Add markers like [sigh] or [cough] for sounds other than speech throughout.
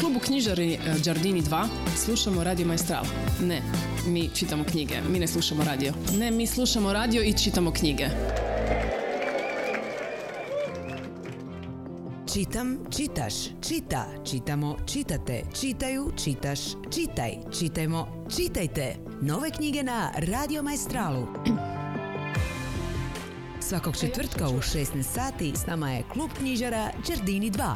klubu knjižari Giardini 2 slušamo Radio Maestral. Ne, mi čitamo knjige, mi ne slušamo radio. Ne, mi slušamo radio i čitamo knjige. Čitam, čitaš, čita, čitamo, čitate, čitaju, čitaš, čitaj, čitajmo, čitajte. Nove knjige na Radio Maestralu. Svakog četvrtka u 16 sati s nama je klub knjižara Đardini 2.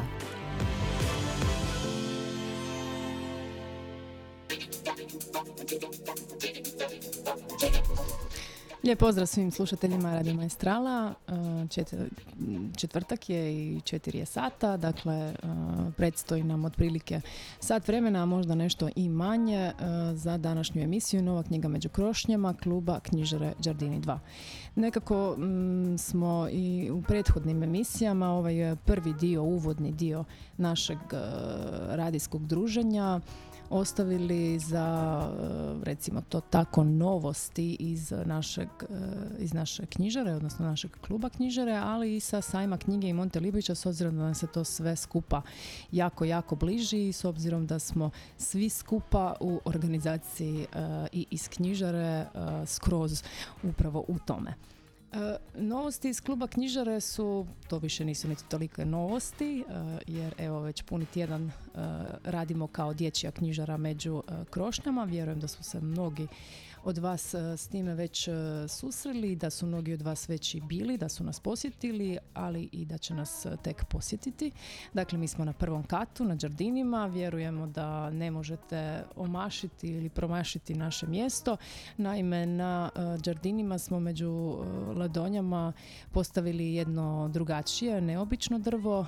Lijep pozdrav svim slušateljima Radio Maestrala. E, četvrtak je i četiri je sata, dakle e, predstoji nam otprilike sat vremena, a možda nešto i manje e, za današnju emisiju Nova knjiga među krošnjama kluba Knjižare Đardini 2. Nekako mm, smo i u prethodnim emisijama ovaj prvi dio, uvodni dio našeg radijskog druženja ostavili za e, recimo to tako novosti iz našeg e, iz naše knjižare, odnosno našeg kluba knjižare, ali i sa sajma knjige i Monte Libića s obzirom da nam se to sve skupa jako, jako bliži i s obzirom da smo svi skupa u organizaciji i iz knjižare skroz upravo u tome. E, novosti iz kluba knjižare su, to više nisu niti tolike novosti, e, jer evo već puni tjedan e, radimo kao dječja knjižara među krošnjama. Vjerujem da su se mnogi od vas e, s time već e, susreli, da su mnogi od vas već i bili, da su nas posjetili, ali i da će nas e, tek posjetiti. Dakle, mi smo na prvom katu, na Đardinima, vjerujemo da ne možete omašiti ili promašiti naše mjesto. Naime, na Đardinima smo među ladonjama postavili jedno drugačije, neobično drvo,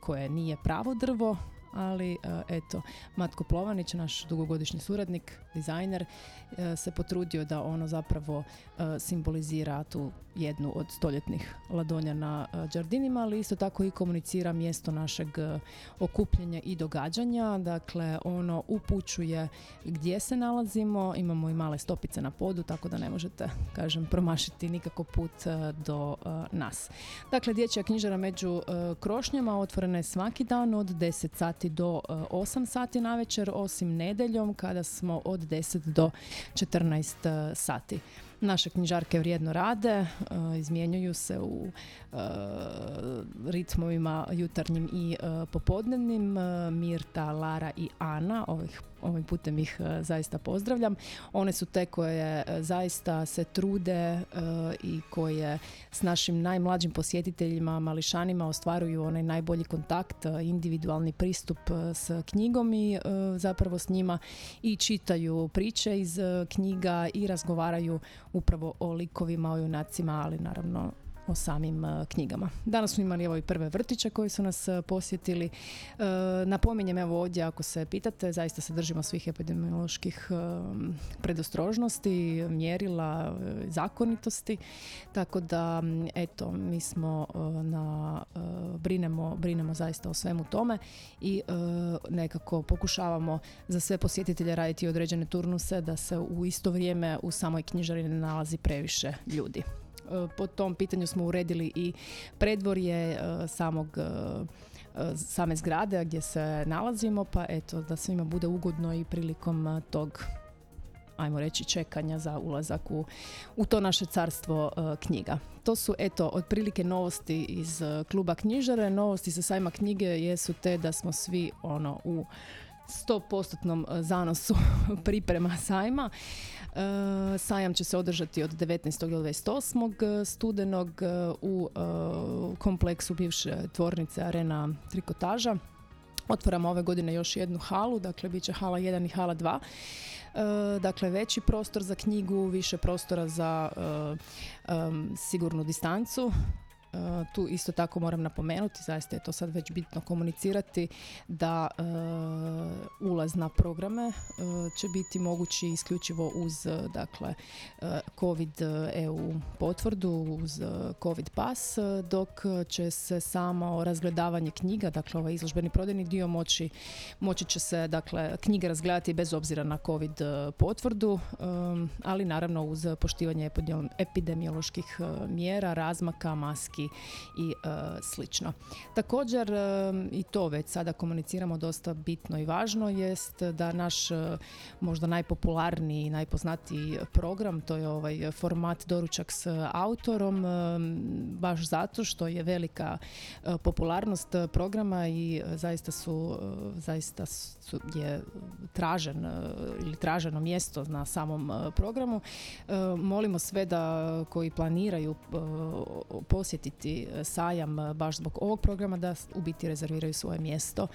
koje nije pravo drvo, ali e, eto, Matko Plovanić, naš dugogodišnji suradnik, dizajner, e, se potrudio da ono zapravo e, simbolizira tu jednu od stoljetnih ladonja na Đardinima, ali isto tako i komunicira mjesto našeg okupljenja i događanja. Dakle, ono upućuje gdje se nalazimo, imamo i male stopice na podu, tako da ne možete, kažem, promašiti nikako put do nas. Dakle, dječja knjižara među krošnjama otvorena je svaki dan od 10 sati do 8 e, sati na večer, osim nedeljom kada smo od 10 do 14 e, sati. Naše knjižarke vrijedno rade, e, izmjenjuju se u ritmovima jutarnjim i popodnevnim. Mirta, Lara i Ana, ovih ovim putem ih e, zaista pozdravljam. One su te koje e, zaista se trude e, i koje s našim najmlađim posjetiteljima, mališanima ostvaruju onaj najbolji kontakt, individualni pristup s knjigom i zapravo s njima i čitaju priče iz knjiga i razgovaraju upravo o likovima, o junacima, ali naravno o samim e, knjigama. Danas smo imali evo i prve vrtiće koji su nas e, posjetili. E, napominjem evo ovdje ako se pitate, zaista se držimo svih epidemioloških predostrožnosti, mjerila, zakonitosti. Tako da eto, mi smo na brinemo, brinemo zaista o svemu tome i nekako pokušavamo za sve posjetitelje raditi određene turnuse da se u isto vrijeme u samoj knjižari ne nalazi previše ljudi. E, po tom pitanju smo uredili i predvorje e, samog e, same zgrade gdje se nalazimo, pa eto da svima bude ugodno i prilikom tog ajmo reći čekanja za ulazak u, u to naše carstvo knjiga. To su eto otprilike novosti iz kluba knjižare. Novosti sa sajma knjige jesu te da smo svi ono u 100% zanosu [laughs] priprema sajma. E, sajam će se održati od 19. do 28. studenog e, u e, kompleksu bivše tvornice Arena Trikotaža. Otvaramo ove godine još jednu halu, dakle bit će hala 1 i hala 2. dakle veći prostor za knjigu, više prostora za sigurnu distancu, tu isto tako moram napomenuti, zaista je to sad već bitno komunicirati, da uh, ulaz na programe uh, će biti mogući isključivo uz dakle COVID EU potvrdu, uz COVID pas, dok će se samo razgledavanje knjiga, dakle ovaj izložbeni prodajni dio moći, moći će se dakle knjige razgledati bez obzira na COVID potvrdu, ali naravno uz poštivanje epidemioloških mjera, razmaka, maski hrvatski i slično. Također i to već sada komuniciramo dosta bitno i važno jest da naš možda najpopularniji i najpoznatiji program, to je ovaj format doručak s autorom, baš zato što je velika popularnost programa i zaista su, zaista su, je tražen ili traženo mjesto na samom programu. Molimo sve da koji planiraju posjetiti sajam baš zbog ovog programa da u biti rezerviraju svoje mjesto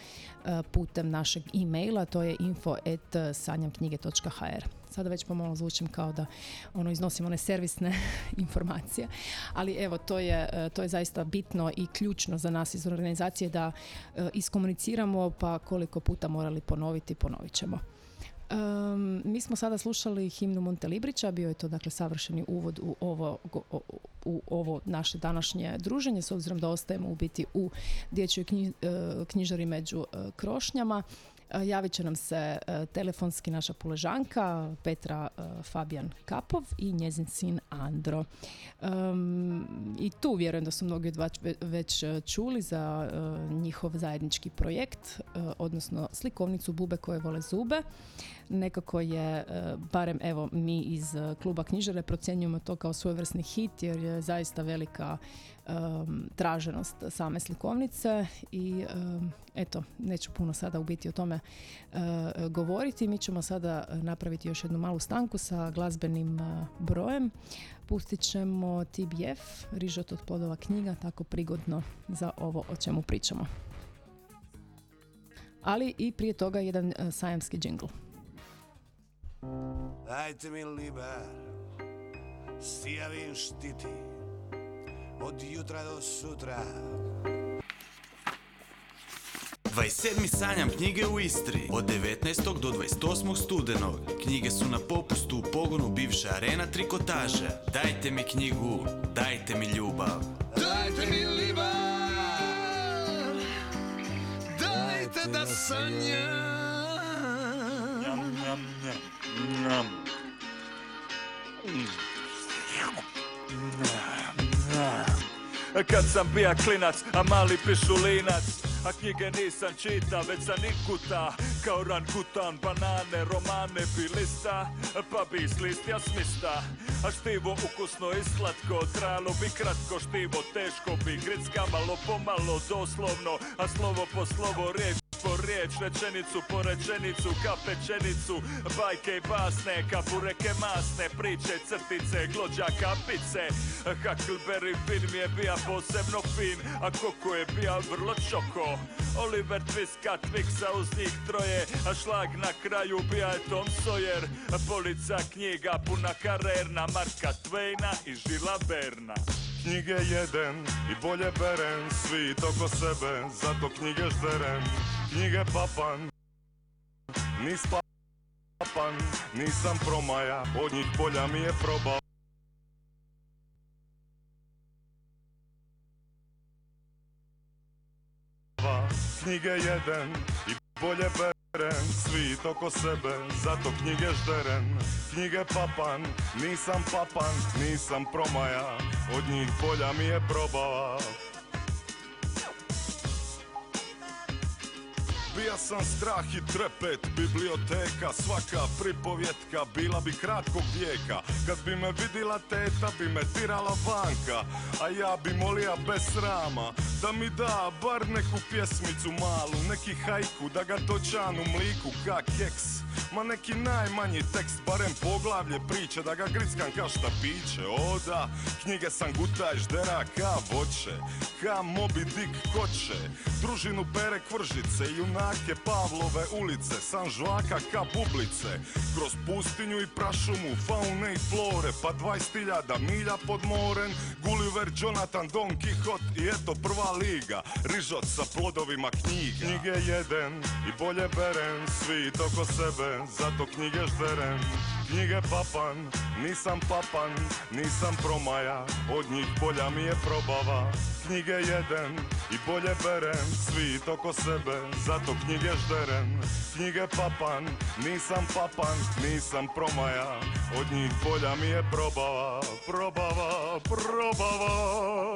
putem našeg e-maila, to je info.sanjamknjige.hr. Sada već pomalo zvučim kao da ono iznosim one servisne [laughs] informacije, ali evo to je, to je zaista bitno i ključno za nas iz organizacije da iskomuniciramo pa koliko puta morali ponoviti, ponovit ćemo. Um, mi smo sada slušali himnu Montelibrića, bio je to dakle savršeni uvod u ovo, u ovo naše današnje druženje, s obzirom da ostajemo u biti u dječjoj knjižari među krošnjama. Javit će nam se telefonski naša puležanka Petra Fabijan Kapov i njezin sin Andro. I tu vjerujem da su mnogi od već čuli za njihov zajednički projekt, odnosno slikovnicu Bube koje vole zube. Nekako je, barem evo mi iz kluba knjižare procjenjujemo to kao svojevrsni hit jer je zaista velika um, traženost same slikovnice i eto, neću puno sada u biti o tome govoriti. Mi ćemo sada napraviti još jednu malu stanku sa glazbenim brojem. Pustit ćemo TBF, Rižot od plodova knjiga, tako prigodno za ovo o čemu pričamo. Ali i prije toga jedan sajamski džingl. Dajte mi liber, sijavim štiti, od jutra do sutra 27. sanjam knjige u Istri od 19. do 28. studenog. Knjige su na popustu u pogonu bivše arena trikotaže. Dajte mi knjigu, dajte mi ljubav. Dajte mi ljubav, dajte da sanjam. Kad sam bija klinac, a mali pišulinac a knjige nisam čita, već sam ikuta Kao rangutan, banane, romane bi lista Pa bi slistja smista. A štivo ukusno i slatko Trajalo bi kratko, štivo teško bi Gricka malo pomalo, doslovno A slovo po slovo riječ po riječ, rečenicu po rečenicu, ka pečenicu Bajke i basne, kabureke masne, priče, crtice, glođa, kapice. Huckleberry film je bija posebno fin, a koko je bija vrlo čoko. Oliver Twiska, Twixa uz njih troje, a šlag na kraju bija je Tom Sawyer. Polica knjiga puna karerna, Marka Twaina i Žila Berna Knjige jedem i bolje berem, svi oko sebe, zato knjige žderem. Knjige papan Nis papan, nisam promaja Od njih bolja mi je probao Knjige jedan i bolje berem. Svi oko sebe, zato knjige žderem. Knjige papan, nisam papan, nisam promaja Od njih bolja mi je probava Bija sam strah i trepet, biblioteka Svaka pripovjetka bila bi kratkog vijeka. Kad bi me vidila teta bi me tirala vanka A ja bi molija bez srama. Da mi da bar neku pjesmicu malu Neki hajku da ga točan u mliku ka keks. Ma neki najmanji tekst, barem poglavlje priče Da ga grickam ka šta piće. O da, knjige sam gutaj ždera ka voće Ka Moby Dick koče Družinu pere kvržice Junake Pavlove ulice San žvaka ka bublice. Kroz pustinju i prašumu Faune i flore Pa 20.000 milja pod moren. Gulliver, Jonathan, Don Quixote I eto prva liga Rižot sa plodovima knjiga. Knjige jedem i bolje berem Svi toko sebe Zato knjige žderem Knjige papan, nisam papan Nisam promaja Od njih bolja mi je probava. Knjige jedem i bolje berem Svi oko sebe, zato knjige žderem Knjige papan, nisam papan Nisam promaja. Od njih bolja mi je probava Probava, probava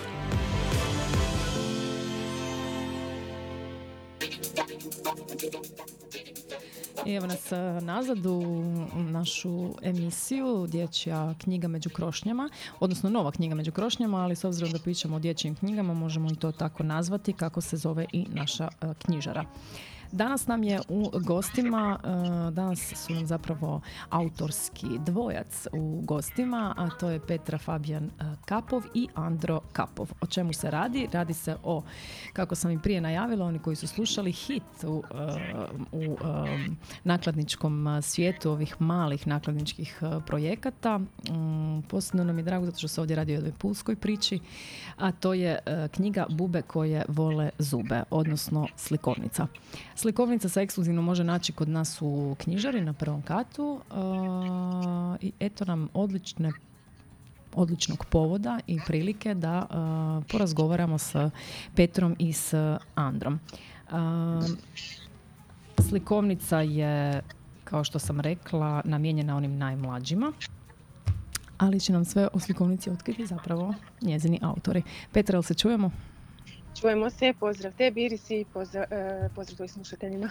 I evo nas e, nazad u našu emisiju Dječja knjiga među krošnjama, odnosno nova knjiga među krošnjama, ali s obzirom da pričamo o dječjim knjigama možemo i to tako nazvati kako se zove i naša e, knjižara. Danas nam je u gostima, e, danas su nam zapravo autorski dvojac u gostima, a to je Petra Fabijan e, Kapov i Andro Kapov. O čemu se radi? Radi se o, kako sam i prije najavila, oni koji su slušali hit u, e, u nakladničkom svijetu ovih malih nakladničkih projekata. Mm, posebno nam je drago zato što se ovdje radi o jednoj pulskoj priči, a to je knjiga Bube koje vole zube, odnosno slikovnica. Slikovnica se ekskluzivno može naći kod nas u knjižari na prvom katu uh, i eto nam odlične odličnog povoda i prilike da uh, porazgovaramo s Petrom i s Androm. Uh, slikovnica je, kao što sam rekla, namijenjena onim najmlađima, ali će nam sve o slikovnici otkriti zapravo njezini autori. Petra, se čujemo? Čujemo se, pozdrav tebi Iris i pozdrav, e, pozdrav tvojim slušateljima.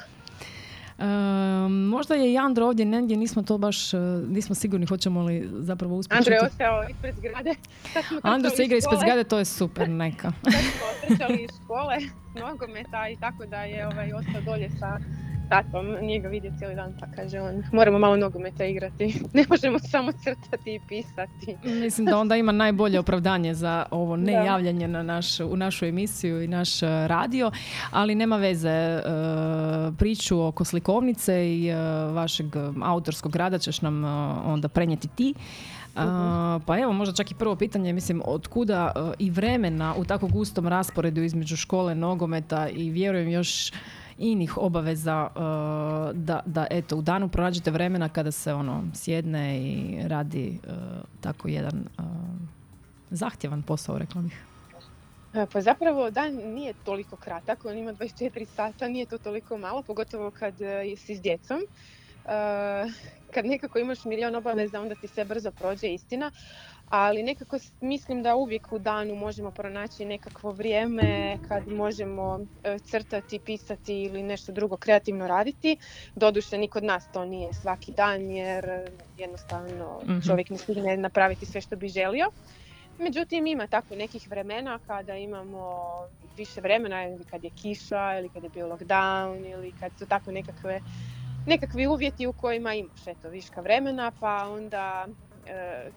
možda je i Andro ovdje negdje, nismo to baš, e, nismo sigurni hoćemo li zapravo uspjeti. Andro je ostao ispred zgrade. Andro se igra ispred zgrade, to je super, neka. Sad smo iz škole, [laughs] nogometa i tako da je ovaj, ostao dolje sa tatom, nije ga vidio cijeli dan, pa kaže on, moramo malo nogometa igrati, [laughs] ne možemo samo crtati i pisati. Mislim da onda ima najbolje opravdanje za ovo nejavljanje na naš, u našu emisiju i naš e, radio, ali nema veze, e, priču oko slikovnice i e, vašeg autorskog rada ćeš nam onda prenijeti ti. Uh, pa evo, možda čak i prvo pitanje, mislim, od kuda i vremena u tako gustom rasporedu između škole, nogometa i vjerujem još inih obaveza uh, da, da eto u danu pronađete vremena kada se ono sjedne i radi uh, tako jedan uh, zahtjevan posao, rekla bih. Pa zapravo dan nije toliko kratak, on ima 24 sata, nije to toliko malo, pogotovo kad si s djecom. Kad nekako imaš milion obaveza, onda ti sve brzo prođe istina, ali nekako mislim da uvijek u danu možemo pronaći nekakvo vrijeme kad možemo e, crtati, pisati ili nešto drugo kreativno raditi. Doduše ni kod nas to nije svaki dan jer jednostavno mm čovjek ne stigne napraviti sve što bi želio. Međutim, ima tako nekih vremena kada imamo više vremena ili kad je kiša ili kad je bio lockdown ili kad su tako nekakve nekakvi uvjeti u kojima imaš eto, viška vremena pa onda E,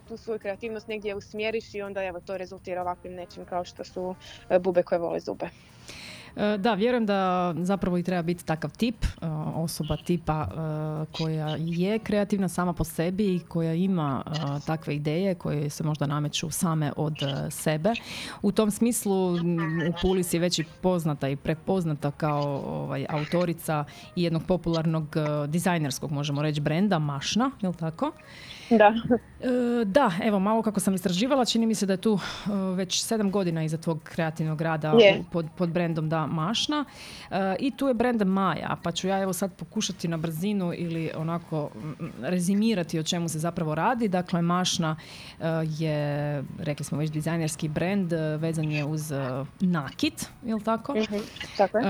tu svoju kreativnost negdje usmjeriš i onda evo to rezultira ovakvim nečim kao što su e, bube koje vole zube. E, da, vjerujem da zapravo i treba biti takav tip, osoba tipa koja je kreativna sama po sebi i koja ima takve ideje koje se možda nameću same od sebe. U tom smislu u Puli si već i poznata i prepoznata kao ovaj, autorica jednog popularnog dizajnerskog, možemo reći, brenda Mašna, je tako? Da. E, da, evo malo kako sam istraživala, čini mi se da je tu e, već sedam godina iza tvog kreativnog rada pod, pod brendom Da Mašna. E, I tu je brend Maja, pa ću ja evo sad pokušati na brzinu ili onako rezimirati o čemu se zapravo radi. Dakle, Mašna je, rekli smo već, dizajnerski brend, vezan je uz nakit, jel tako? Mhm, tako je.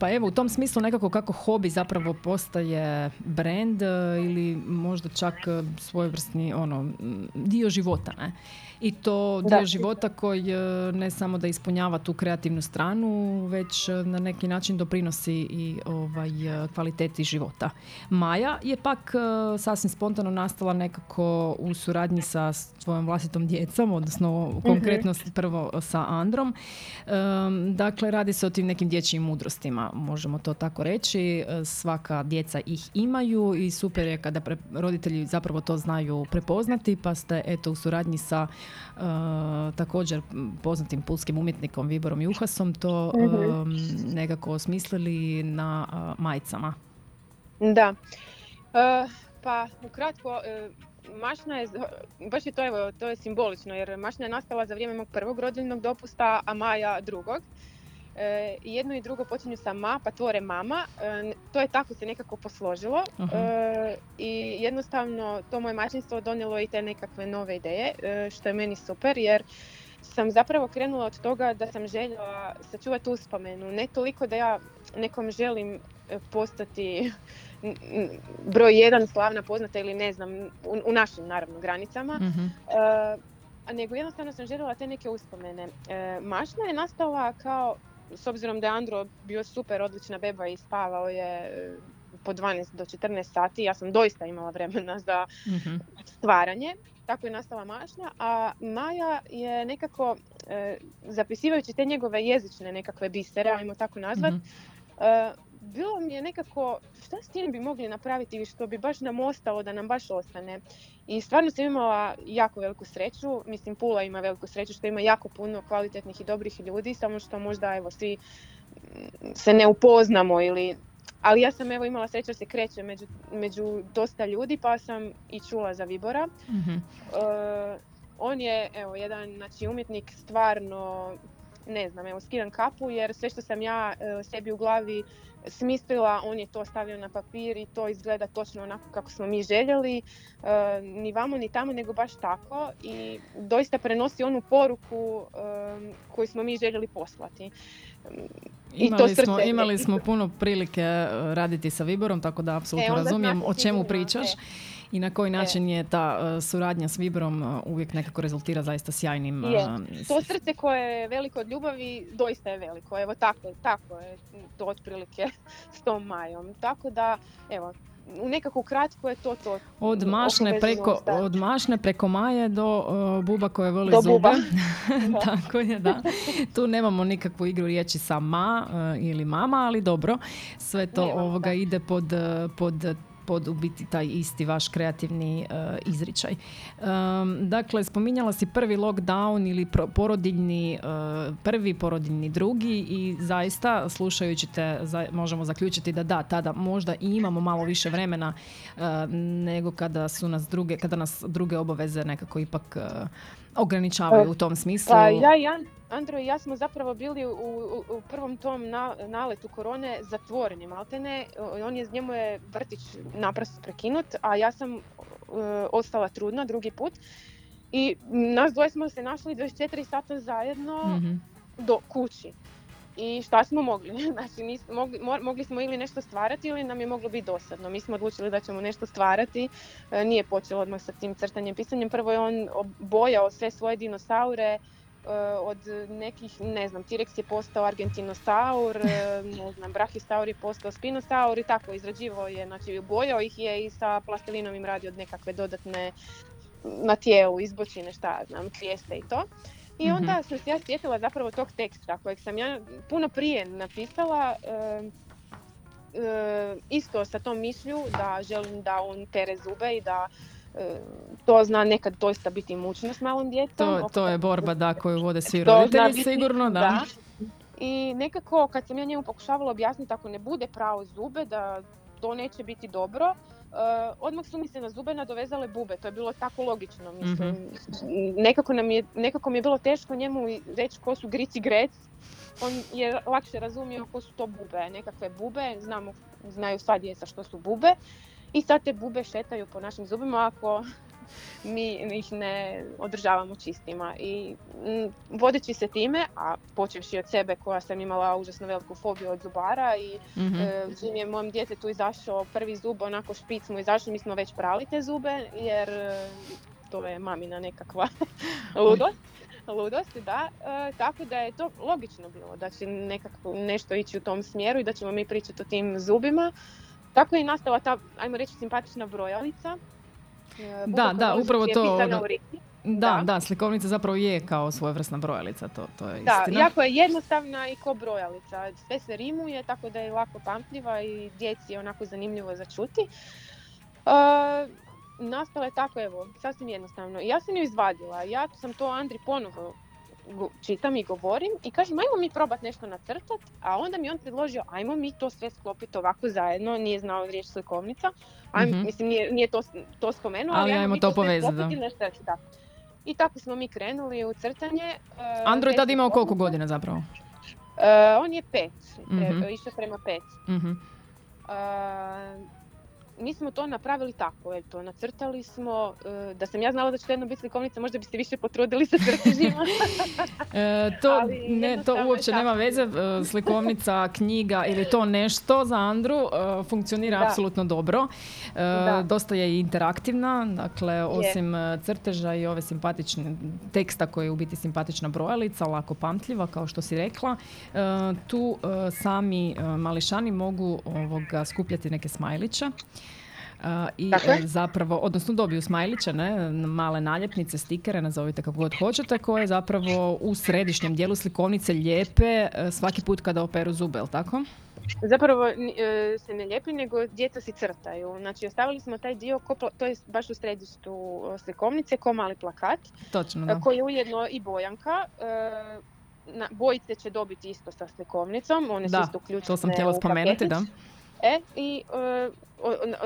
pa evo, u tom smislu nekako kako hobi zapravo postaje brend ili možda čak svoj svojevrsni ono, dio života. Ne? I to dio života koji e, ne samo da ispunjava tu kreativnu stranu, već e, na neki način doprinosi i ovaj, e, kvaliteti života. Maja je pak sasvim spontano nastala nekako u suradnji sa svojom vlastitom djecom, odnosno mhm. konkretno prvo sa Androm. dakle, radi se o tim nekim dječjim mudrostima, možemo to tako reći. Svaka djeca ih imaju i super je kada roditelji zapravo to znaju prepoznati, pa ste eto u suradnji sa također poznatim pulskim umjetnikom Viborom Juhasom to mm nekako osmislili na uh, majicama. Da. Uh, pa ukratko, mašna je, baš je to, evo, to je simbolično jer mašna je nastala za vrijeme mog prvog rodiljnog dopusta, a Maja drugog. E, jedno i drugo počinju sa ma, pa tvore mama. E, to je tako se nekako posložilo. E, I jednostavno to moje mačinstvo donijelo i te nekakve nove ideje, što je meni super jer sam zapravo krenula od toga da sam željela sačuvati uspomenu. Ne toliko da ja nekom želim postati broj jedan slavna poznata ili ne znam u, našim naravno granicama uh nego jednostavno sam željela te neke uspomene. mašna je nastala kao s obzirom da je Andro bio super odlična beba i spavao je e, po 12 do 14 sati, ja sam doista imala vremena za mhm. stvaranje. Tako je nastala mašna, a Maja je nekako, e, zapisivajući te njegove jezične nekakve bisere, ajmo tako nazvat, mhm. e, bilo mi je nekako, šta s tim bi mogli napraviti što bi baš nam ostalo da nam baš ostane. I stvarno sam imala jako veliku sreću, mislim Pula ima veliku sreću što ima jako puno kvalitetnih i dobrih ljudi, samo što možda evo svi mm, se ne upoznamo ili ali ja sam evo imala sreću da se kreće među, među dosta ljudi pa sam i čula za Vibora. mm on je evo jedan znači, umjetnik stvarno ne znam, evo skidam kapu jer sve što sam ja e, sebi u glavi smislila, on je to stavio na papir i to izgleda točno onako kako smo mi željeli, e, ni vamo ni tamo nego baš tako i doista prenosi onu poruku e, koju smo mi željeli poslati. Imali, smo, imali smo puno prilike raditi sa Viborom, tako da apsolutno razumijem o čemu pričaš i na koji način je ta uh, suradnja s Vibrom uh, uvijek nekako rezultira zaista sjajnim... Je. To srce koje je veliko od ljubavi doista je veliko. Evo tako, tako je to otprilike s tom Majom. Tako da, evo, u nekako kratko je to to. Od mašne, preko, od mašne preko maje do uh, buba koje voli do zube. [laughs] Tako je, da. [laughs] Tu nemamo nikakvu igru riječi sa ma uh, ili mama, ali dobro. Sve to ovoga ide pod, pod pod u biti taj isti vaš kreativni uh, izričaj. Um, dakle, spominjala si prvi lockdown ili pro, porodiljni, uh, prvi porodiljni drugi i zaista slušajući te za, možemo zaključiti da da, tada možda i imamo malo više vremena uh, nego kada su nas druge, kada nas druge obaveze nekako ipak ograničavaju u tom smislu. Pa ja i Andro i ja smo zapravo bili u, u, prvom tom naletu korone zatvoreni maltene. On je, njemu je vrtić naprosto prekinut, a ja sam e, ostala trudna drugi put. I nas dvoje smo se našli 24 sata zajedno mhm. do kući. I šta smo mogli? [laughs] Znači, mogli, mogli smo ili nešto stvarati ili nam je moglo biti dosadno. Mi smo odlučili da ćemo nešto stvarati. E, nije počelo odmah sa tim crtanjem, pisanjem. Prvo je on bojao sve svoje dinosaure, Eh, od nekih, ne znam, T-Rex je postao argentinosaur, eh, [laughs] ne znam, Brachiosaur je postao spinosaur i tako, izrađivao je, znači bojao ih je i sa plastelinom im radio od nekakve dodatne na tijelu, izbočine, šta znam, krijeste i to. I mhm. onda sam se ja sjetila zapravo tog teksta kojeg sam ja puno prije napisala, eh, isto sa tom mišlju da želim da on tere zube i da E, to zna nekad doista biti mučno s malom djecom. To, to je borba da koju vode svi roditelji sigurno, da. da. I nekako kad sam ja njemu pokušavala objasniti ako ne bude pravo zube da to neće biti dobro, odmah su mi se na zube nadovezale bube, to je bilo tako logično. Mislim. Mhm. Nekako, nam je, nekako mi je bilo teško njemu reći ko su grici grec, on je lakše razumio ko su to bube, nekakve bube, znamo, znaju sva djeca što su bube. I sad te bube šetaju po našim zubima ako mi ih ne održavamo čistima. I vodeći se time, a počevši od sebe koja sam imala užasno veliku fobiju od zubara i mm je mojem djetetu izašao prvi zub, onako špic mu izašao, mi smo već prali te zube jer e, to je mamina nekakva [laughs] ludost. Ludost, da. E, tako da je to logično bilo da će nekako nešto ići u tom smjeru i da ćemo mi pričati o tim zubima. tako je nastala ta, ajmo reći, simpatična brojalica. E, da, da, upravo to. Ono, da, da, slikovnica zapravo je kao svojevrsna brojalica, to, to je istina. Da, jako je jednostavna i ko brojalica. Sve se rimuje, tako da je lako pamtljiva i djeci je onako zanimljivo za čuti. Uh, nastala je tako, evo, sasvim jednostavno. Ja sam ju izvadila, ja sam to Andri ponovo čitam i govorim i kažem ajmo mi probati nešto nacrtat, a onda mi on predložio ajmo mi to sve sklopiti ovako zajedno, nije znao riječ slikovnica, ajmo, mm mislim nije, nije to, to spomenuo, ali, ajmo, to, to povezati. Da. I tako smo mi krenuli u crtanje. Uh, Android tad imao koliko godina zapravo? Uh, on je pet, mm-hmm. išao prema pet. mm mi smo to napravili tako, eto, nacrtali smo, e, da sam ja znala da će to jedno biti slikovnica, možda bi se više potrudili sa crtežima. [laughs] e, to, ne, to uopće nema veze, e, slikovnica, knjiga ili to nešto za Andru e, funkcionira apsolutno dobro. Dosta je i interaktivna, dakle, osim crteža i ove simpatične teksta koji je u biti simpatična brojalica, lako pamtljiva, kao što si rekla, tu sami mališani mogu ovoga, skupljati neke smajliće i dakle? zapravo, odnosno dobiju smajliće, ne, male naljepnice, stikere, nazovite kako god hoćete, koje zapravo u središnjem dijelu slikovnice lijepe e, svaki put kada operu zube, jel tako? Zapravo e, se ne lijepi, nego djeca si crtaju. Znači, ostavili smo taj dio, to je baš u središtu slikovnice, ko mali plakat. Točno, da. Koji je ujedno i bojanka. Na, bojice će dobiti isto sa slikovnicom, one da, su isto uključene to sam htjela spomenuti, da. E, i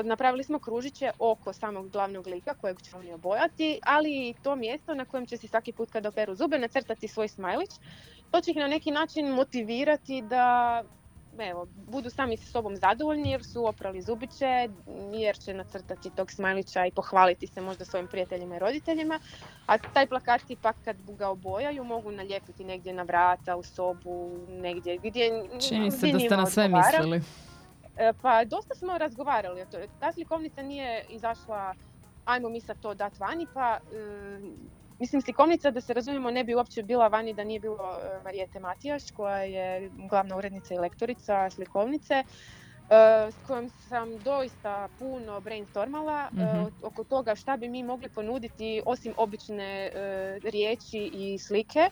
napravili smo kružiće oko samog glavnog lika kojeg ćemo mi obojati, ali i to mjesto na kojem će si svaki put kada operu zube nacrtati svoj smajlić. To će ih na neki način motivirati da evo, budu sami sa sobom zadovoljni jer su oprali zubiće, jer će nacrtati tog smajlića i pohvaliti se možda svojim prijateljima i roditeljima. A taj plakat pak kad ga obojaju mogu nalijepiti negdje na vrata, u sobu, negdje gdje Čini se da ste na sve mislili. E, pa dosta smo razgovarali o to. Ta slikovnica nije izašla, ajmo mi sad to dat vani, pa e, mislim slikovnica da se razumijemo ne bi uopće bila vani da nije bilo e, Marijete Matijaš koja je glavna urednica i lektorica slikovnice. s kojom sam doista puno brainstormala mm oko toga šta bi mi mogli ponuditi osim obične riječi i slike.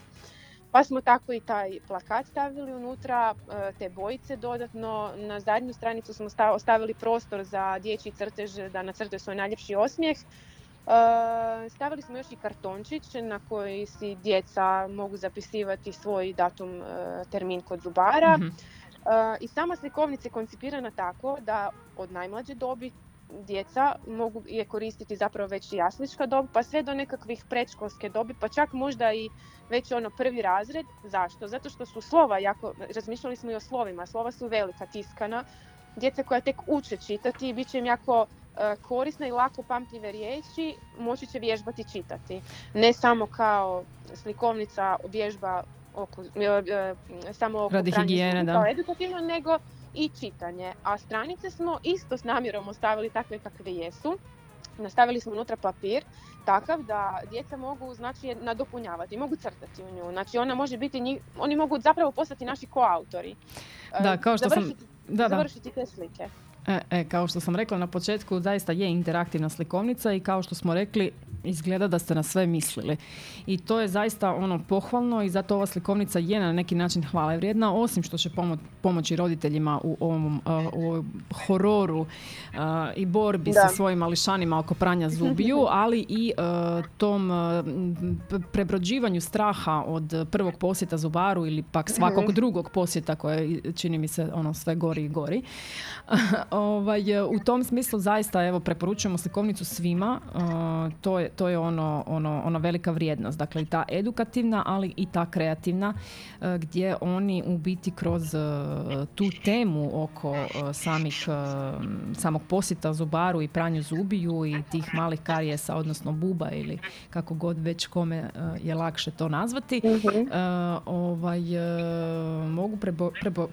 Pa smo tako i taj plakat stavili unutra, e, te bojice dodatno. Na zadnju stranicu smo ostavili prostor za dječji crtež da nacrte svoj najljepši osmijeh. E, stavili smo još i kartončić na koji si djeca mogu zapisivati svoj datum, e, termin kod zubara. Mhm. I sama slikovnica je koncipirana tako da od najmlađe dobi djeca mogu je koristiti zapravo već i jaslička dob, pa sve do nekakvih predškolske dobi, pa čak možda i već ono prvi razred. Zašto? Zato što su slova jako, razmišljali smo i o slovima, slova su velika, tiskana. Djeca koja tek uče čitati, bit će im jako e, korisne i lako pamtljive riječi, moći će vježbati čitati. Ne samo kao slikovnica vježba oko, e, e, samo oko Radi higijene, da. edukativno, nego i čitanje. A stranice smo isto s namjerom ostavili takve kakve jesu. Nastavili smo unutra papir takav da djeca mogu znači nadopunjavati, mogu crtati u nju. Znači ona može biti, oni mogu zapravo postati naši koautori. Da, kao što sam... Da, završiti te slike. E, e, kao što sam rekla na početku, zaista je interaktivna slikovnica i kao što smo rekli, izgleda da ste na sve mislili. I to je zaista ono pohvalno i zato ova slikovnica je na neki način hvale vrijedna, osim što će pomoći roditeljima u ovom uh, hororu i borbi sa svojim mališanima oko pranja zubiju, [laughs] ali i tom prebrođivanju straha od prvog posjeta zubaru ili pak svakog mhm. drugog posjeta koje čini mi se ono sve gori i gori. [laughs] ovaj, u tom smislu zaista evo preporučujemo slikovnicu svima. to je to je ono, ono, ono velika vrijednost. Dakle, i ta edukativna, ali i ta kreativna, e, gdje oni u biti kroz e, tu temu oko e, samih, samog posjeta zubaru i pranju zubiju i tih malih karijesa, odnosno buba ili kako god već kome je lakše to nazvati, mhm. ovaj, mogu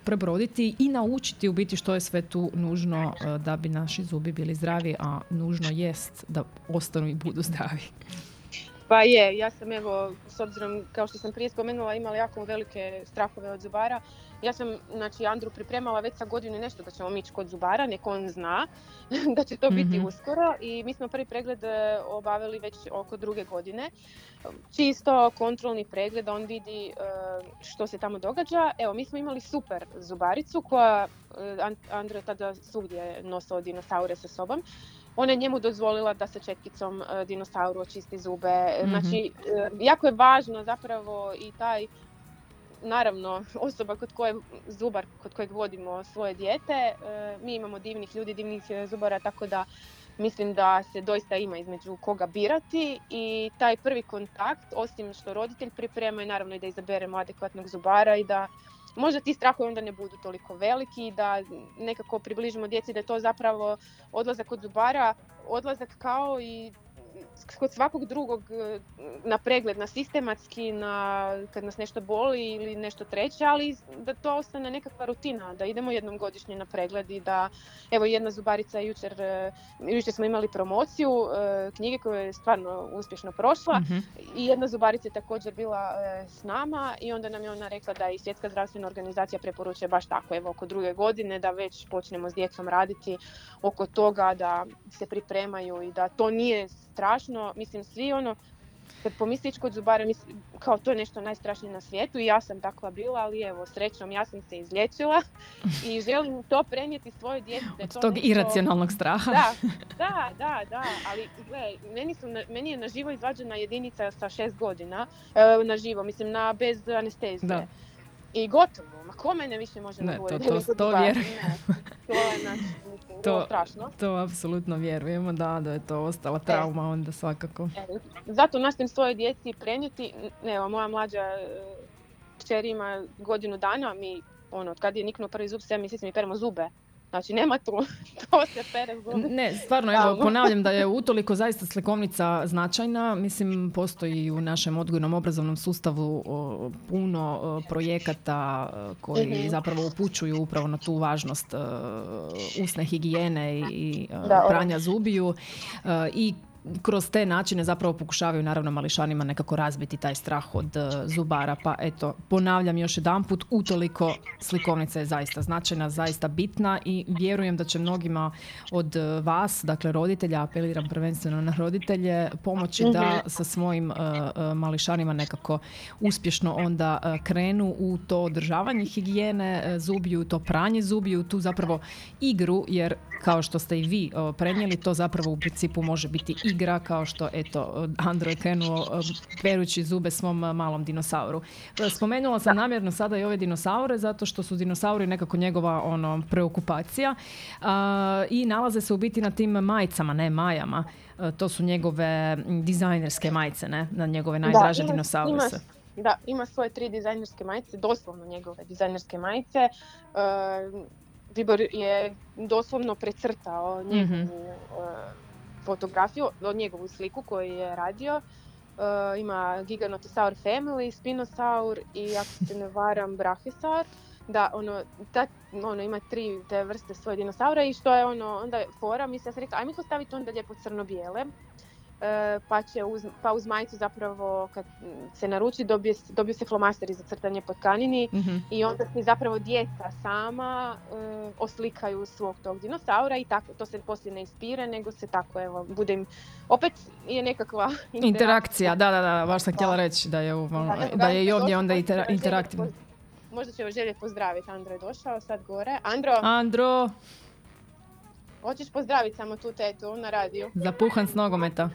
prebroditi i naučiti u biti što je sve tu nužno da bi naši zubi bili zdravi, a nužno jest da ostanu i budu [laughs] zdravi. Pa je, ja sam evo, s obzirom, kao što sam prije spomenula, imala jako velike strahove od zubara Ja sam, znači, Andru pripremala već sa godinu nešto da ćemo mi kod zubara, neko on zna [laughs] da će to biti Mhm. uskoro i mi smo prvi pregled e, obavili već oko druge godine. Čisto kontrolni pregled, on vidi e, što se tamo događa. Evo, mi smo imali super zubaricu koja, e, An- Andro je tada svugdje nosao dinosaure sa sobom. Ona je njemu dozvolila da sa četkicom e, dinosauru očisti zube. Mhm. Znači, e, jako je važno zapravo i taj naravno osoba kod koje, zubar kod kojeg vodimo svoje dijete. E, mi imamo divnih ljudi, divnih e, zubara, tako da mislim da se doista ima između koga birati i taj prvi kontakt, osim što roditelj priprema i naravno i da izaberemo adekvatnog zubara i da možda ti strahovi onda ne budu toliko veliki, da nekako približimo djeci da je to zapravo odlazak kod zubara, odlazak kao i kod svakog drugog e, na pregled, na sistematski, na kad nas nešto boli ili nešto treće, ali da to ostane nekakva rutina, da idemo jednom godišnje na pregled i da, evo jedna zubarica jučer, e, jučer smo imali promociju e, knjige koja je stvarno uspješno prošla Mhm. i jedna zubarica je također bila s nama i onda nam je ona rekla da i Svjetska zdravstvena organizacija preporučuje baš tako, evo oko druge godine da već počnemo s djecom raditi oko toga da se pripremaju i da to nije strašno, mislim svi ono kad pomisliš kod zubara, mis- kao to je nešto najstrašnije na svijetu i ja sam takva bila, ali evo, srećom ja sam se izlječila i [laughs] želim to prenijeti svojoj djeci. da je Od to tog nešto- iracionalnog straha. da, [laughs] da, da, da, ali gle, meni, su, meni je na živo izvađena jedinica sa šest godina, e, na živo, mislim na bez anestezije. Da. I gotovo, ma ko mene više može Ne, to- to- to zubar? vjerujem. Ne, To je znači, mislim, To- to... strašno. To apsolutno vjerujemo, da, da je to ostala trauma onda svakako. E, Zato nastojim svoje djeci prenijeti, ne, evo, moja mlađa e, kćer ima godinu dana, mi, ono, od kad je niknuo prvi zub, sve mjeseci mi peremo zube. Znači, nema tu, [laughs] to se pere. Ne, stvarno, evo, ponavljam da je [laughs] utoliko zaista slikovnica značajna. Mislim, postoji u našem odgojnom obrazovnom sustavu o, puno o, projekata o, koji Mhm. zapravo upućuju upravo na tu važnost o, usne higijene i, Da, ono. pranja zubiju i kroz te načine zapravo pokušavaju naravno mališanima nekako razbiti taj strah od e, zubara. Pa eto, ponavljam još jedanput, utoliko slikovnica je zaista značajna, zaista bitna i vjerujem da će mnogima od e, vas, dakle roditelja, apeliram prvenstveno na roditelje, pomoći da Mhm. sa svojim e, mališanima nekako uspješno onda krenu u to održavanje higijene zubiju, to pranje zubiju, tu zapravo igru, jer kao što ste i vi prenijeli, to zapravo u principu može biti igra, kao što eto, Andro je krenuo e, perući zube svom e, malom dinosauru. E, Spomenula sam namjerno sada i ove dinosaure, zato što su dinosauri nekako njegova ono, preokupacija a, i nalaze se u biti na tim majicama, ne majama. E, to su njegove dizajnerske majice, ne? Na njegove najdraže ima- dinosauruse. Ima, da, ima svoje tri dizajnerske majice, doslovno njegove dizajnerske majice. E, Vibor je doslovno precrtao njegovu Mhm. e, fotografiju, o njegovu sliku koju je radio. E, ima Giganotosaur Family, Spinosaur i ako se ne varam Brachiosaur. Da, ono, ta, ono, ima tri te vrste svoje dinosaura i što je ono, onda je fora, mislim, ja sam rekla, ajmo to staviti onda lijepo crno-bijele. E, pa će uz, pa uz majicu zapravo kad se naruči dobije, dobiju se flomasteri za crtanje po tkanini Mhm. i onda se zapravo djeca sama e, oslikaju svog tog dinosaura i tako to se poslije ne ispire nego se tako evo bude im opet je nekakva Interakcija, da, da, da, baš sam htjela reći da je, ovo, Da, da je i ovdje onda će intera- interaktivno. Možda će vas želje pozdraviti, Andro je došao sad gore. Andro, Andro, hoćeš pozdraviti samo tu tetu na radiju? zapuhan s nogometa.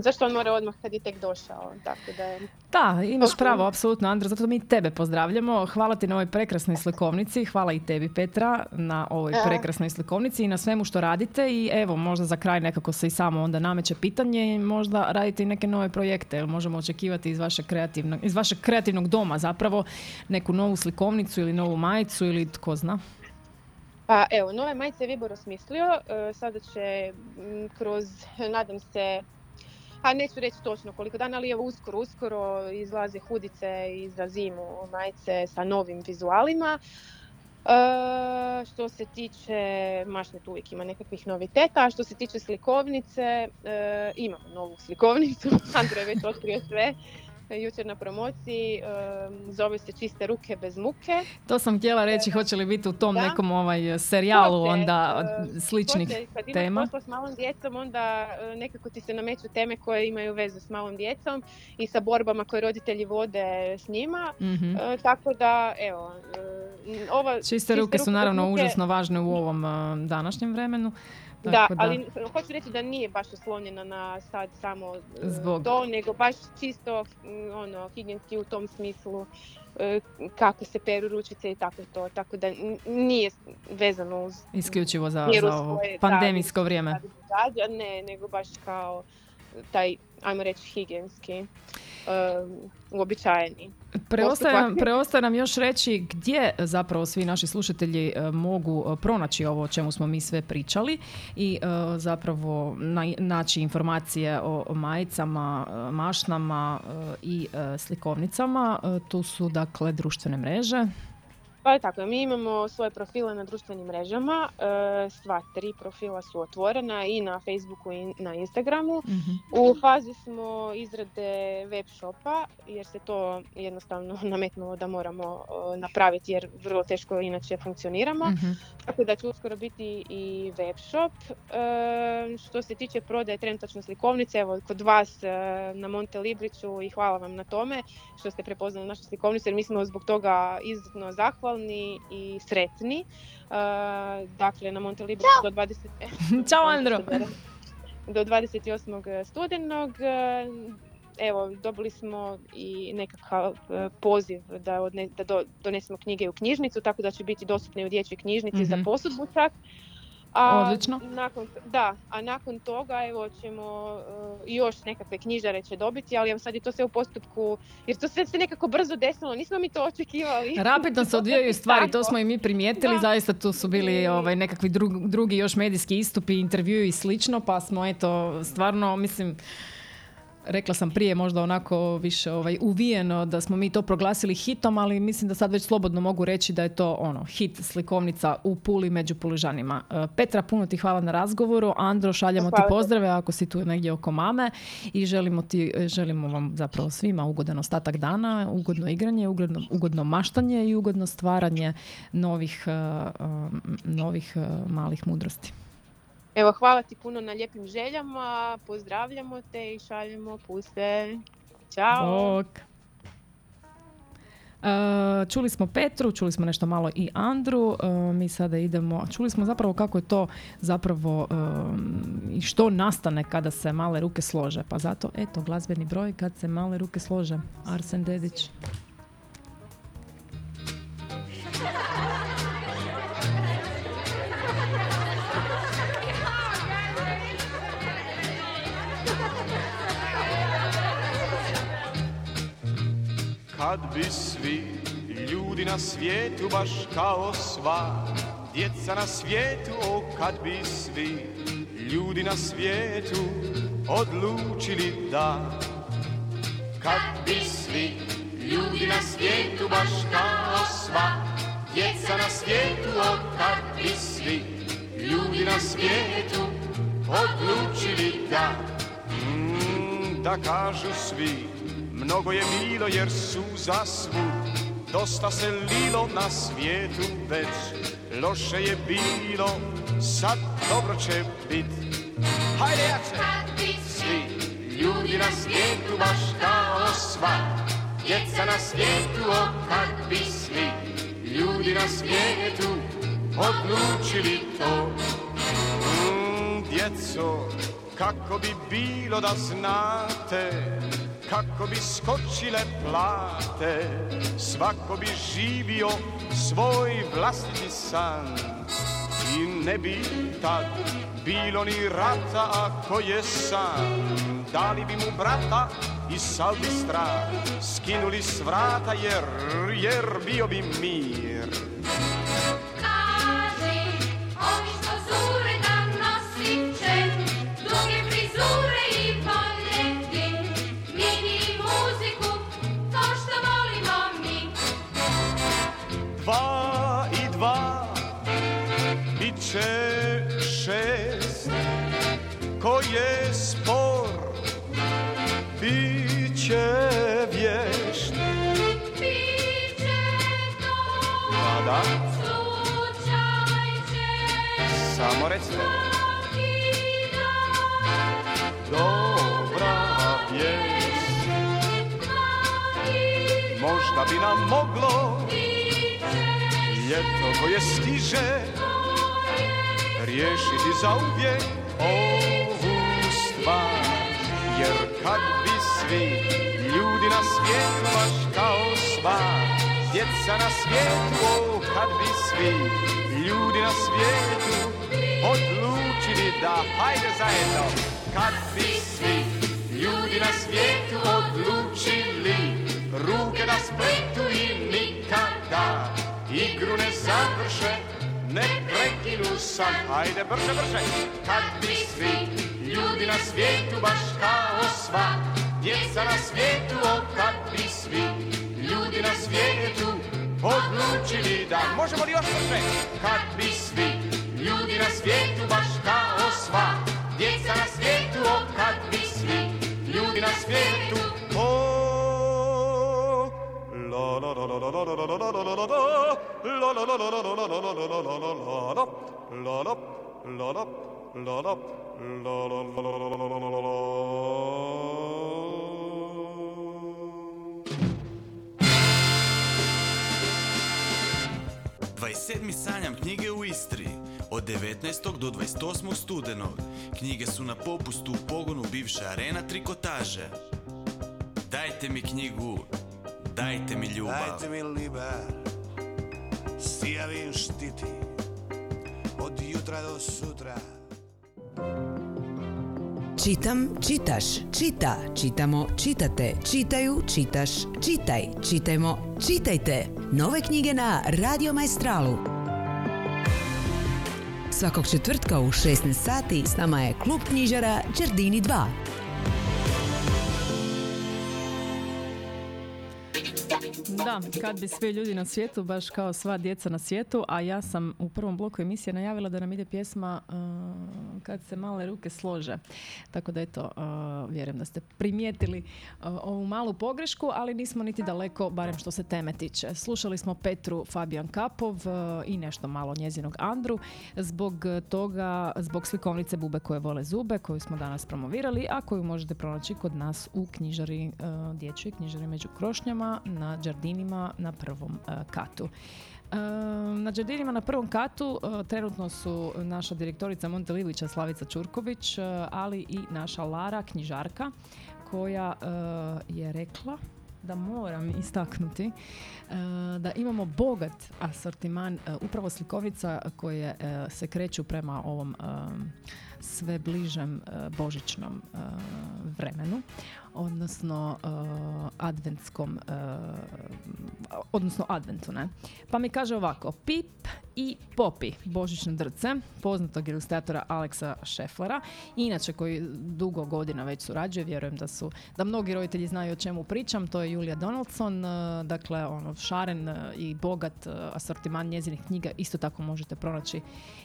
Zašto on mora odmah kad je tek došao? Tako da je... Da, imaš Ok. pravo, apsolutno, Andro, zato mi tebe pozdravljamo. Hvala ti na ovoj prekrasnoj slikovnici, hvala i tebi, Petra, na ovoj E. prekrasnoj slikovnici i na svemu što radite i evo, možda za kraj nekako se i samo onda nameće pitanje i možda radite i neke nove projekte, možemo očekivati iz vašeg kreativnog, iz vašeg kreativnog doma zapravo neku novu slikovnicu ili novu majicu ili tko zna. Pa evo, nove majice je Vibor osmislio, e, sada će kroz, nadam se, a neću reći točno koliko dana, ali evo uskoro, uskoro izlaze hudice i za zimu majice sa novim vizualima. E, što se tiče, Mašnet uvijek ima nekakvih noviteta, a što se tiče slikovnice, e, imamo novu slikovnicu, [laughs] Andrej je već otkrio sve. Jučer na promociji, zove se Čiste ruke bez muke. To sam htjela reći, hoće li biti u tom nekom ovaj serijalu onda sličnih kad tema? Kad s malom djecom, onda nekako ti se nameću teme koje imaju vezu s malom djecom i sa borbama koje roditelji vode s njima. mm Tako da, evo, ova... Čiste ruke su naravno užasno važne u ovom današnjem vremenu. Da, ali hoću reći da nije baš oslonjena na sad samo e, Zbog. to, nego baš čisto ono, higijenski u tom smislu e, kako se peru ručice i tako to, tako da nije vezano uz... Isključivo za, za ovo pandemijsko vrijeme. ne, nego baš kao taj, ajmo reći, higijenski uobičajeni. Preostaje, preostaje nam još reći gdje zapravo svi naši slušatelji uh, mogu uh, pronaći ovo o čemu smo mi sve pričali i zapravo naći informacije o majicama, mašnama i slikovnicama. Tu su dakle društvene mreže. Pa tako, mi imamo svoje profile na društvenim mrežama, e, sva tri profila su otvorena i na Facebooku i na Instagramu. Mhm. U fazi smo izrade web shopa jer se to jednostavno [laughs] nametnulo da moramo napraviti jer vrlo teško inače funkcioniramo. Mhm. Tako da će uskoro biti i web shop. E, što se tiče prodaje trenutačno slikovnice, evo kod vas e, na Monte Libriću i hvala vam na tome što ste prepoznali našu slikovnicu jer mi smo zbog toga izuzetno zahvalni i sretni. Uh, dakle, na Monte do 20... [laughs] Ćao Andro! [laughs] Do 28. studenog uh, evo, dobili smo i nekakav uh, poziv da, odne, da donesemo knjige u knjižnicu, tako da će biti dostupne u dječjoj knjižnici za mhm. posudbu čak. A Odlično. Nakon, da, a nakon toga evo ćemo uh, još nekakve knjižare će dobiti, ali evo sad je to sve u postupku, jer to sve se nekako brzo desilo, nismo mi to očekivali. [laughs] Rapidno se odvijaju stvari, to smo i mi primijetili, zaista tu su bili ovaj, nekakvi drugi još medijski istupi, intervju i slično, pa smo eto stvarno, mislim, rekla sam prije možda onako više ovaj, uvijeno da smo mi to proglasili hitom, ali mislim da sad već slobodno mogu reći da je to ono hit slikovnica u Puli među Puližanima. E, Petra, puno ti hvala na razgovoru. Andro, šaljemo ti pozdrave ako si tu negdje oko mame i želimo, ti, želimo vam zapravo svima ugodan ostatak dana, ugodno igranje, ugodno, ugodno maštanje i ugodno stvaranje novih, e, e, novih malih mudrosti. Evo, hvala ti puno na lijepim željama, pozdravljamo te i šaljemo puste. Ćao! Uh, čuli smo Petru, čuli smo nešto malo i Andru, e, mi sada idemo, čuli smo zapravo kako je to zapravo i što nastane kada se male ruke slože, pa zato eto glazbeni broj kad se male ruke slože, Arsen Dedić. Kad bi svi ljudi na svijetu baš kao sva Djeca na svijetu, o kad bi svi ljudi na svijetu odlučili da Kad bi svi ljudi na svijetu baš kao sva Djeca na svijetu, o kad bi svi ljudi na svijetu odlučili da mm, Da kažu svi Mnogo je milo jer su za svud. Dosta se lilo na svijetu već. Loše je bilo, sad dobro će bit. Hajde jače! Svi ljudi na svijetu baš kao sva. Djeca na svijetu, o kad bi svi Ljudi na svijetu odlučili to. Mm, Djeco, kako bi bilo da znate kako bi skočile plate, svako bi živio svoj vlastiti san. I ne bi tad bilo ni rata ako je sam, dali bi mu brata i salbistra, skinuli s vrata jer, jer bio bi mir. Recite. Dobra vijest. Možda bi nam moglo ljeto koje stiže riješiti za uvijek ovu stvar. Jer kad bi svi ljudi na svijetu baš kao sva djeca na svijetu, o, kad bi svi ljudi na svijetu odlučili da hajde zajedno, kad bi svi ljudi na svijetu odlučili ruke da spletu i nikada. Igru ne završe, ne prekinu sam, hajde brže, brže, kad bi svi ljudi na svijetu baš kao sva djeca na svijetu, o kad bi svi ljudi na svijetu odlučili da. Možemo li još brže, kad bi Люди рассвету башка осва, деца рассвету окат весны, люди рассвету Vai ser mi sanjam knjige u Istri. Od 19. do 28. studenog. Knjige su na popustu u pogonu bivše arena trikotaže. Dajte mi knjigu, dajte mi ljubav. Dajte mi sijavim štiti, od jutra do sutra. Čitam, čitaš, čita, čitamo, čitate, čitaju, čitaš, čitaj, čitajmo, čitajte. Nove knjige na Radio Maestralu. Svakog četvrtka u 16 sati s nama je klub knjižara Đardini 2. Da, kad bi svi ljudi na svijetu, baš kao sva djeca na svijetu, a ja sam u prvom bloku emisije najavila da nam ide pjesma uh, Kad se male ruke slože. Tako da eto, uh, vjerujem da ste primijetili uh, ovu malu pogrešku, ali nismo niti daleko, barem što se teme tiče. Slušali smo Petru Fabijan Kapov i nešto malo njezinog Andru. Zbog toga, zbog slikovnice Bube koje vole zube, koju smo danas promovirali, a koju možete pronaći kod nas u knjižari, dječjoj knjižari među krošnjama na Đardinima na prvom katu. Na Đardinima na prvom katu trenutno su naša direktorica Monte Livića Slavica Čurković, uh, ali i naša Lara, knjižarka, koja je rekla da moram istaknuti da imamo bogat asortiman upravo slikovnica koje se kreću prema ovom sve bližem božićnom vremenu odnosno uh, adventskom uh, odnosno adventu ne? Pa mi kaže ovako Pip i Popi božićne drce poznatog ilustratora Aleksa Šeflera inače koji dugo godina već surađuje vjerujem da su da mnogi roditelji znaju o čemu pričam to je Julia Donaldson uh, dakle ono šaren i bogat asortiman njezinih knjiga isto tako možete pronaći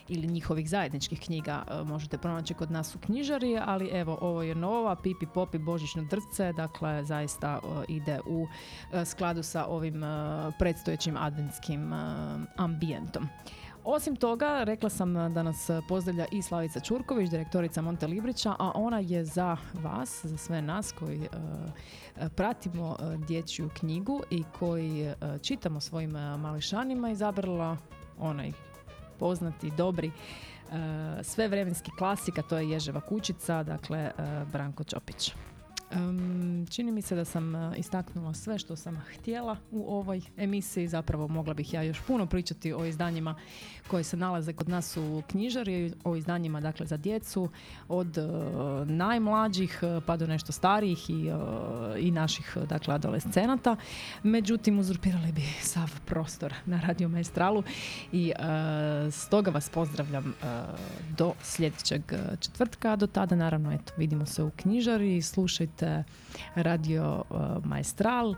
ili njihovih zajedničkih knjiga možete pronaći kod nas u knjižari ali evo ovo je nova Pipi Popi božićne drce dakle zaista ide u uh, skladu sa ovim uh, predstojećim adventskim uh, ambijentom. Osim toga, rekla sam da nas pozdravlja i Slavica Čurković, direktorica Monte Librića, a ona je za vas, za sve nas koji pratimo dječju knjigu i koji čitamo svojim mališanima, izabrala onaj poznati, dobri uh, svevremenski klasik, a to je Ježeva kućica, dakle Branko Ćopić. Um, čini mi se da sam uh, istaknula sve što sam htjela u ovoj emisiji. Zapravo mogla bih ja još puno pričati o izdanjima koje se nalaze kod nas u knjižari, o izdanjima dakle za djecu, od uh, najmlađih uh, pa do nešto starijih i, uh, i naših dakle adolescenata. Međutim, uzurpirali bi sav prostor na Radio Maestralu i uh, stoga vas pozdravljam do sljedećeg četvrtka. Do tada naravno eto vidimo se u knjižari, slušajte Radio uh, Maestral, uh,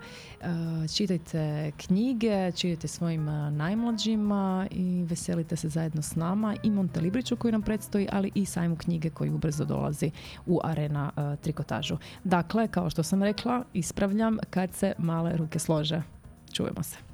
čitajte knjige, čitajte svojim uh, najmlađima i veselite se zajedno s nama i Monte Libriću koji nam predstoji, ali i sajmu knjige koji ubrzo dolazi u arena trikotažu. Dakle, kao što sam rekla, ispravljam kad se male ruke slože. Čujemo se.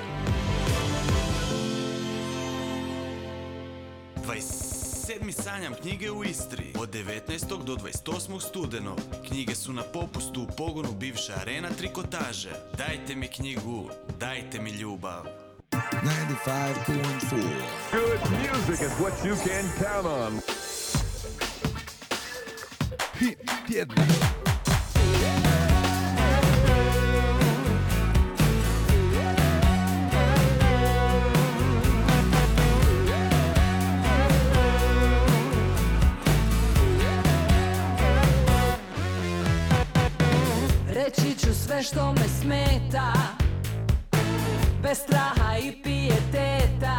27. sanjam knjige u Istri od 19. do 28. studenog. Knjige su na popustu u pogonu bivše arena trikotaže. Dajte mi knjigu, dajte mi ljubav. 95.4. Good music is what you can count on. Hit tjedna. Reći ću sve što me smeta. Bez straha i pijeteta